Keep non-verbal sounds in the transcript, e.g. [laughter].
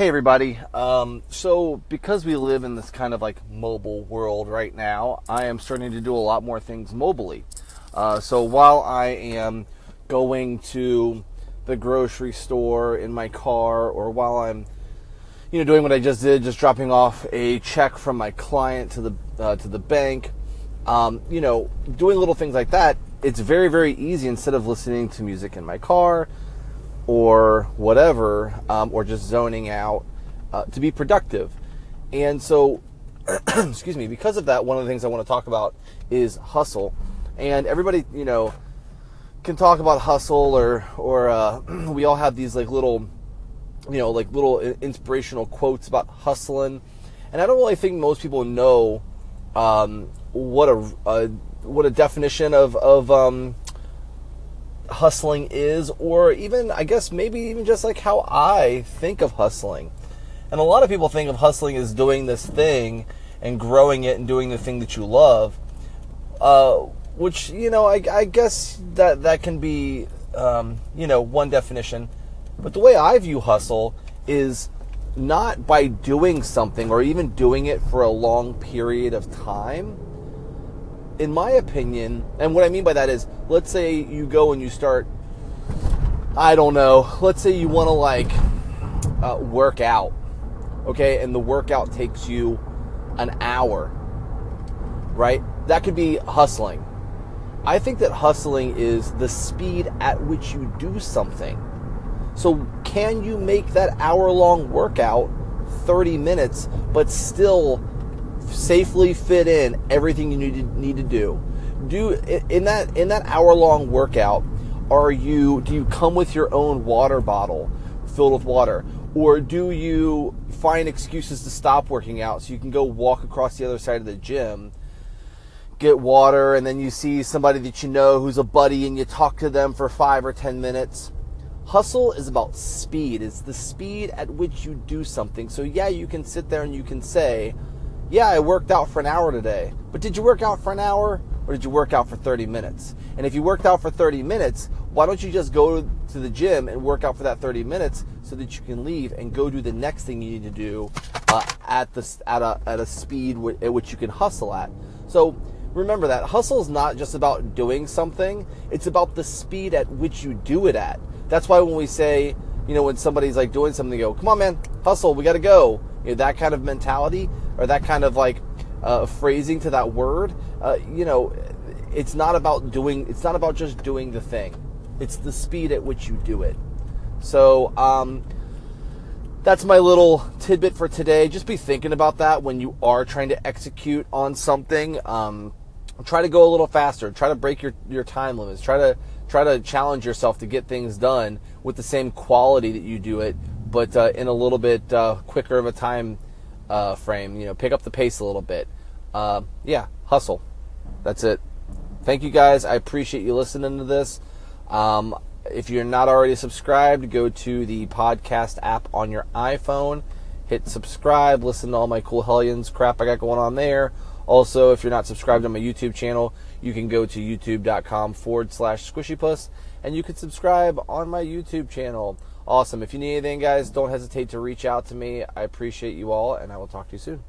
Hey everybody. Um, so because we live in this kind of like mobile world right now, I am starting to do a lot more things mobily. Uh, so while I am going to the grocery store in my car, or while I'm, you know, doing what I just did, just dropping off a check from my client to the uh, to the bank, um, you know, doing little things like that, it's very very easy instead of listening to music in my car or whatever, um, or just zoning out uh, to be productive. And so, [clears throat] excuse me, because of that, one of the things I want to talk about is hustle. And everybody, you know, can talk about hustle, or or uh, [clears throat] we all have these like little, you know, like little inspirational quotes about hustling. And I don't really think most people know um, what a, a, what a definition of of um, hustling is, or even, I guess, maybe even just like how I think of hustling. And a lot of people think of hustling as doing this thing and growing it and doing the thing that you love, uh, which, you know, I, I, guess that, that can be, um, you know, one definition. But the way I view hustle is not by doing something or even doing it for a long period of time in my opinion, and what I mean by that is, let's say you go and you start, I don't know, let's say you want to like uh, work out, okay, and the workout takes you an hour, right? That could be hustling. I think that hustling is the speed at which you do something. So, can you make that hour long workout 30 minutes, but still safely fit in everything you need to, need to do. Do in that in that hour long workout, are you do you come with your own water bottle filled with water or do you find excuses to stop working out so you can go walk across the other side of the gym? get water and then you see somebody that you know who's a buddy and you talk to them for 5 or 10 minutes. Hustle is about speed. It's the speed at which you do something. So yeah, you can sit there and you can say, yeah, I worked out for an hour today. But did you work out for an hour or did you work out for 30 minutes? And if you worked out for 30 minutes, why don't you just go to the gym and work out for that 30 minutes so that you can leave and go do the next thing you need to do uh, at the at a at a speed w- at which you can hustle at. So remember that hustle is not just about doing something; it's about the speed at which you do it at. That's why when we say, you know, when somebody's like doing something, go, "Come on, man, hustle, we got to go." You know, that kind of mentality or that kind of like uh, phrasing to that word, uh, you know, it's not about doing. It's not about just doing the thing. It's the speed at which you do it. So um, that's my little tidbit for today. Just be thinking about that when you are trying to execute on something. Um, try to go a little faster. Try to break your, your time limits. Try to try to challenge yourself to get things done with the same quality that you do it, but uh, in a little bit uh, quicker of a time uh, frame. You know, pick up the pace a little bit. Uh, yeah, hustle. That's it. Thank you guys. I appreciate you listening to this. Um, if you're not already subscribed, go to the podcast app on your iPhone. Hit subscribe. Listen to all my cool Hellions crap I got going on there. Also, if you're not subscribed on my YouTube channel, you can go to youtube.com forward slash squishypuss and you can subscribe on my YouTube channel. Awesome. If you need anything, guys, don't hesitate to reach out to me. I appreciate you all, and I will talk to you soon.